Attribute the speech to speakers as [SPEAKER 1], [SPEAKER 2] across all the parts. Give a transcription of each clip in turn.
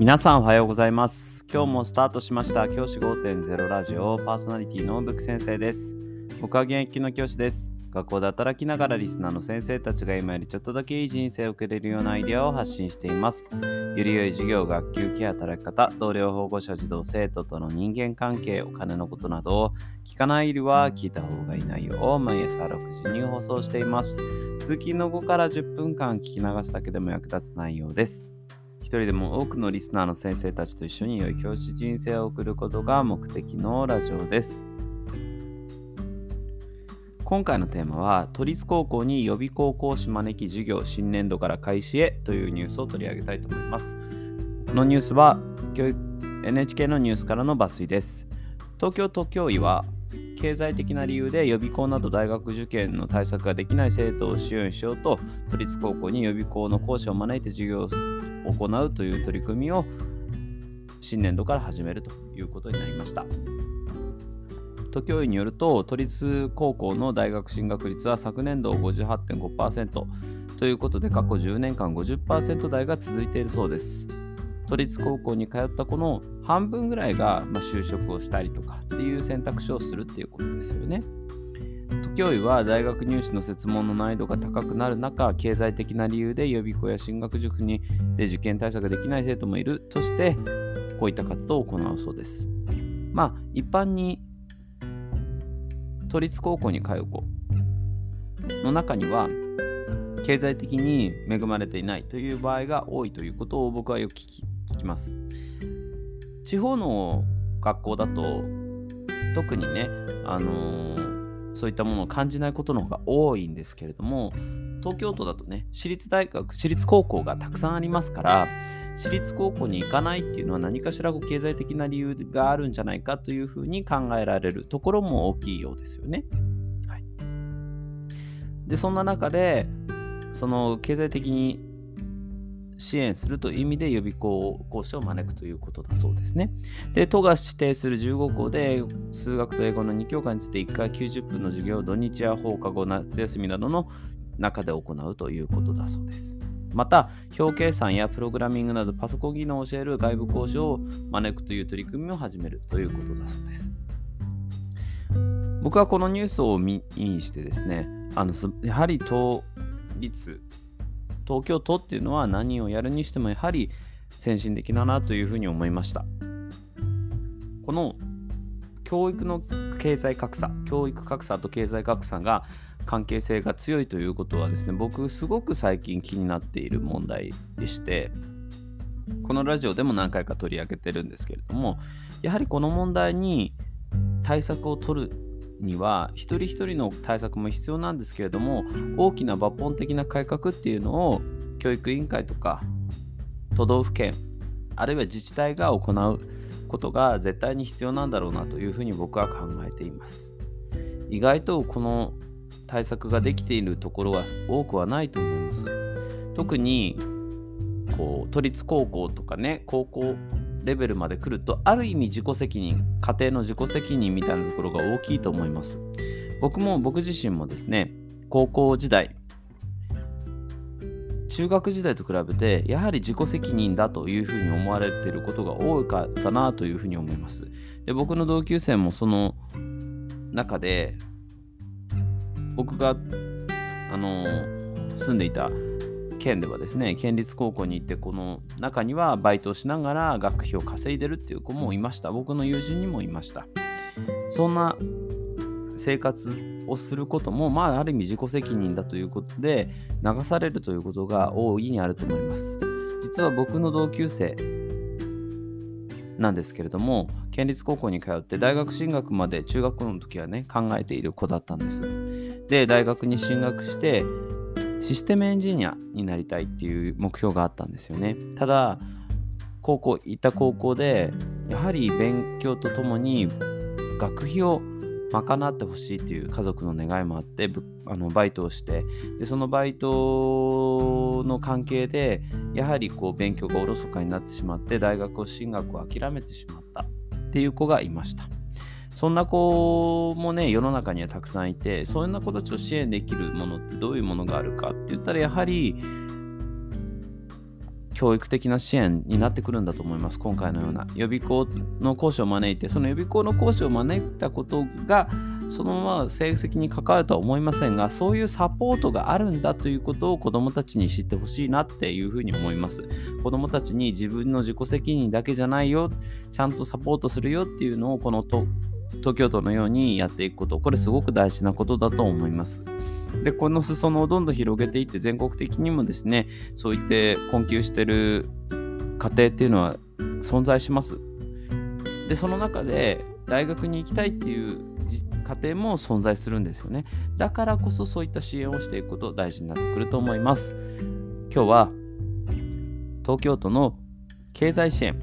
[SPEAKER 1] 皆さんおはようございます。今日もスタートしました。教師5.0ラジオパーソナリティのブク先生です。僕は現役の教師です。学校で働きながらリスナーの先生たちが今よりちょっとだけいい人生を送れるようなアイデアを発信しています。より良い授業、学級ケア、働き方、同僚、保護者、児童、生徒との人間関係、お金のことなどを聞かないよりは聞いた方がいい内容を毎朝6時に放送しています。通勤の後から10分間聞き流すだけでも役立つ内容です。人でも多くのリスナーの先生たちと一緒に良い教師人生を送ることが目的のラジオです。今回のテーマは都立高校に予備高校師招き授業新年度から開始へというニュースを取り上げたいと思います。このニュースは教育 NHK のニュースからの抜粋です。東京都教委は経済的な理由で予備校など大学受験の対策ができない生徒を支援しようと都立高校に予備校の講師を招いて授業を行うという取り組みを新年度から始めるということになりました。都教委によると都立高校の大学進学率は昨年度58.5%ということで過去10年間50%台が続いているそうです。都立高校に通った子の半分ぐらいが、ま、就職をしたりとかっていう選択肢をするっていうことですよね。都教委は大学入試の設問の難易度が高くなる中、経済的な理由で予備校や進学塾にで受験対策できない生徒もいるとして、こういった活動を行うそうです。まあ、一般に都立高校に通う子の中には、経済的に恵まれていないという場合が多いということを僕はよく聞き聞きます。地方の学校だと特にね、あのー、そういったものを感じないことの方が多いんですけれども東京都だとね私立大学私立高校がたくさんありますから私立高校に行かないっていうのは何かしら経済的な理由があるんじゃないかというふうに考えられるところも大きいようですよね。はい、でそんな中でその経済的に支援するという意味で予備校講師を招くということだそうですね。で、都が指定する15校で数学と英語の2教科について1回90分の授業を土日や放課後、夏休みなどの中で行うということだそうです。また、表計算やプログラミングなどパソコン技能を教える外部講師を招くという取り組みを始めるということだそうです。僕はこのニュースを見にしてですね、あのやはり都立東京都っていうのは何をやるにしてもやはり先進的だなというふうに思いました。この教育の経済格差教育格差と経済格差が関係性が強いということはですね僕すごく最近気になっている問題でしてこのラジオでも何回か取り上げてるんですけれどもやはりこの問題に対策を取るには一人一人の対策も必要なんですけれども大きな抜本的な改革っていうのを教育委員会とか都道府県あるいは自治体が行うことが絶対に必要なんだろうなというふうに僕は考えています。意外とこの対策ができているところは多くはないと思います。特にこう都立高校とかね高校レベルまで来るとある意味自己責任家庭の自己責任みたいなところが大きいと思います。僕も僕自身もですね高校時代中学時代と比べてやはり自己責任だというふうに思われていることが多かったなというふうに思います。で僕の同級生もその中で僕があの住んでいた県ではですね、県立高校に行って、この中にはバイトをしながら学費を稼いでるっていう子もいました。僕の友人にもいました。そんな生活をすることも、まあ、ある意味自己責任だということで、流されるということが大いにあると思います。実は僕の同級生なんですけれども、県立高校に通って大学進学まで中学校の時はね、考えている子だったんです。で、大学に進学して、システムエンジニアになりたいっていう目標があったんですよね。ただ、高校、行った高校で、やはり勉強とともに学費を賄ってほしいという家族の願いもあってあのバイトをしてでそのバイトの関係でやはりこう勉強がおろそかになってしまって大学を進学を諦めてしまったっていう子がいました。そんな子もね、世の中にはたくさんいて、そんな子たちを支援できるものってどういうものがあるかって言ったら、やはり、教育的な支援になってくるんだと思います。今回のような予備校の講師を招いて、その予備校の講師を招いたことが、そのまま成績に関わるとは思いませんが、そういうサポートがあるんだということを子どもたちに知ってほしいなっていうふうに思います。子どもたちに自分の自己責任だけじゃないよ、ちゃんとサポートするよっていうのを、この東京都のようにやっていくこと、これすごく大事なことだと思います。で、この裾野をどんどん広げていって、全国的にもですね、そういって困窮してる家庭っていうのは存在します。で、その中で大学に行きたいっていう家庭も存在するんですよね。だからこそそういった支援をしていくこと大事になってくると思います。今日は東京都の経済支援、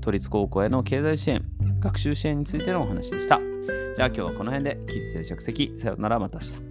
[SPEAKER 1] 都立高校への経済支援、学習支援についてのお話でした。じゃあ今日はこの辺で、期日で着席。さようなら、また明日。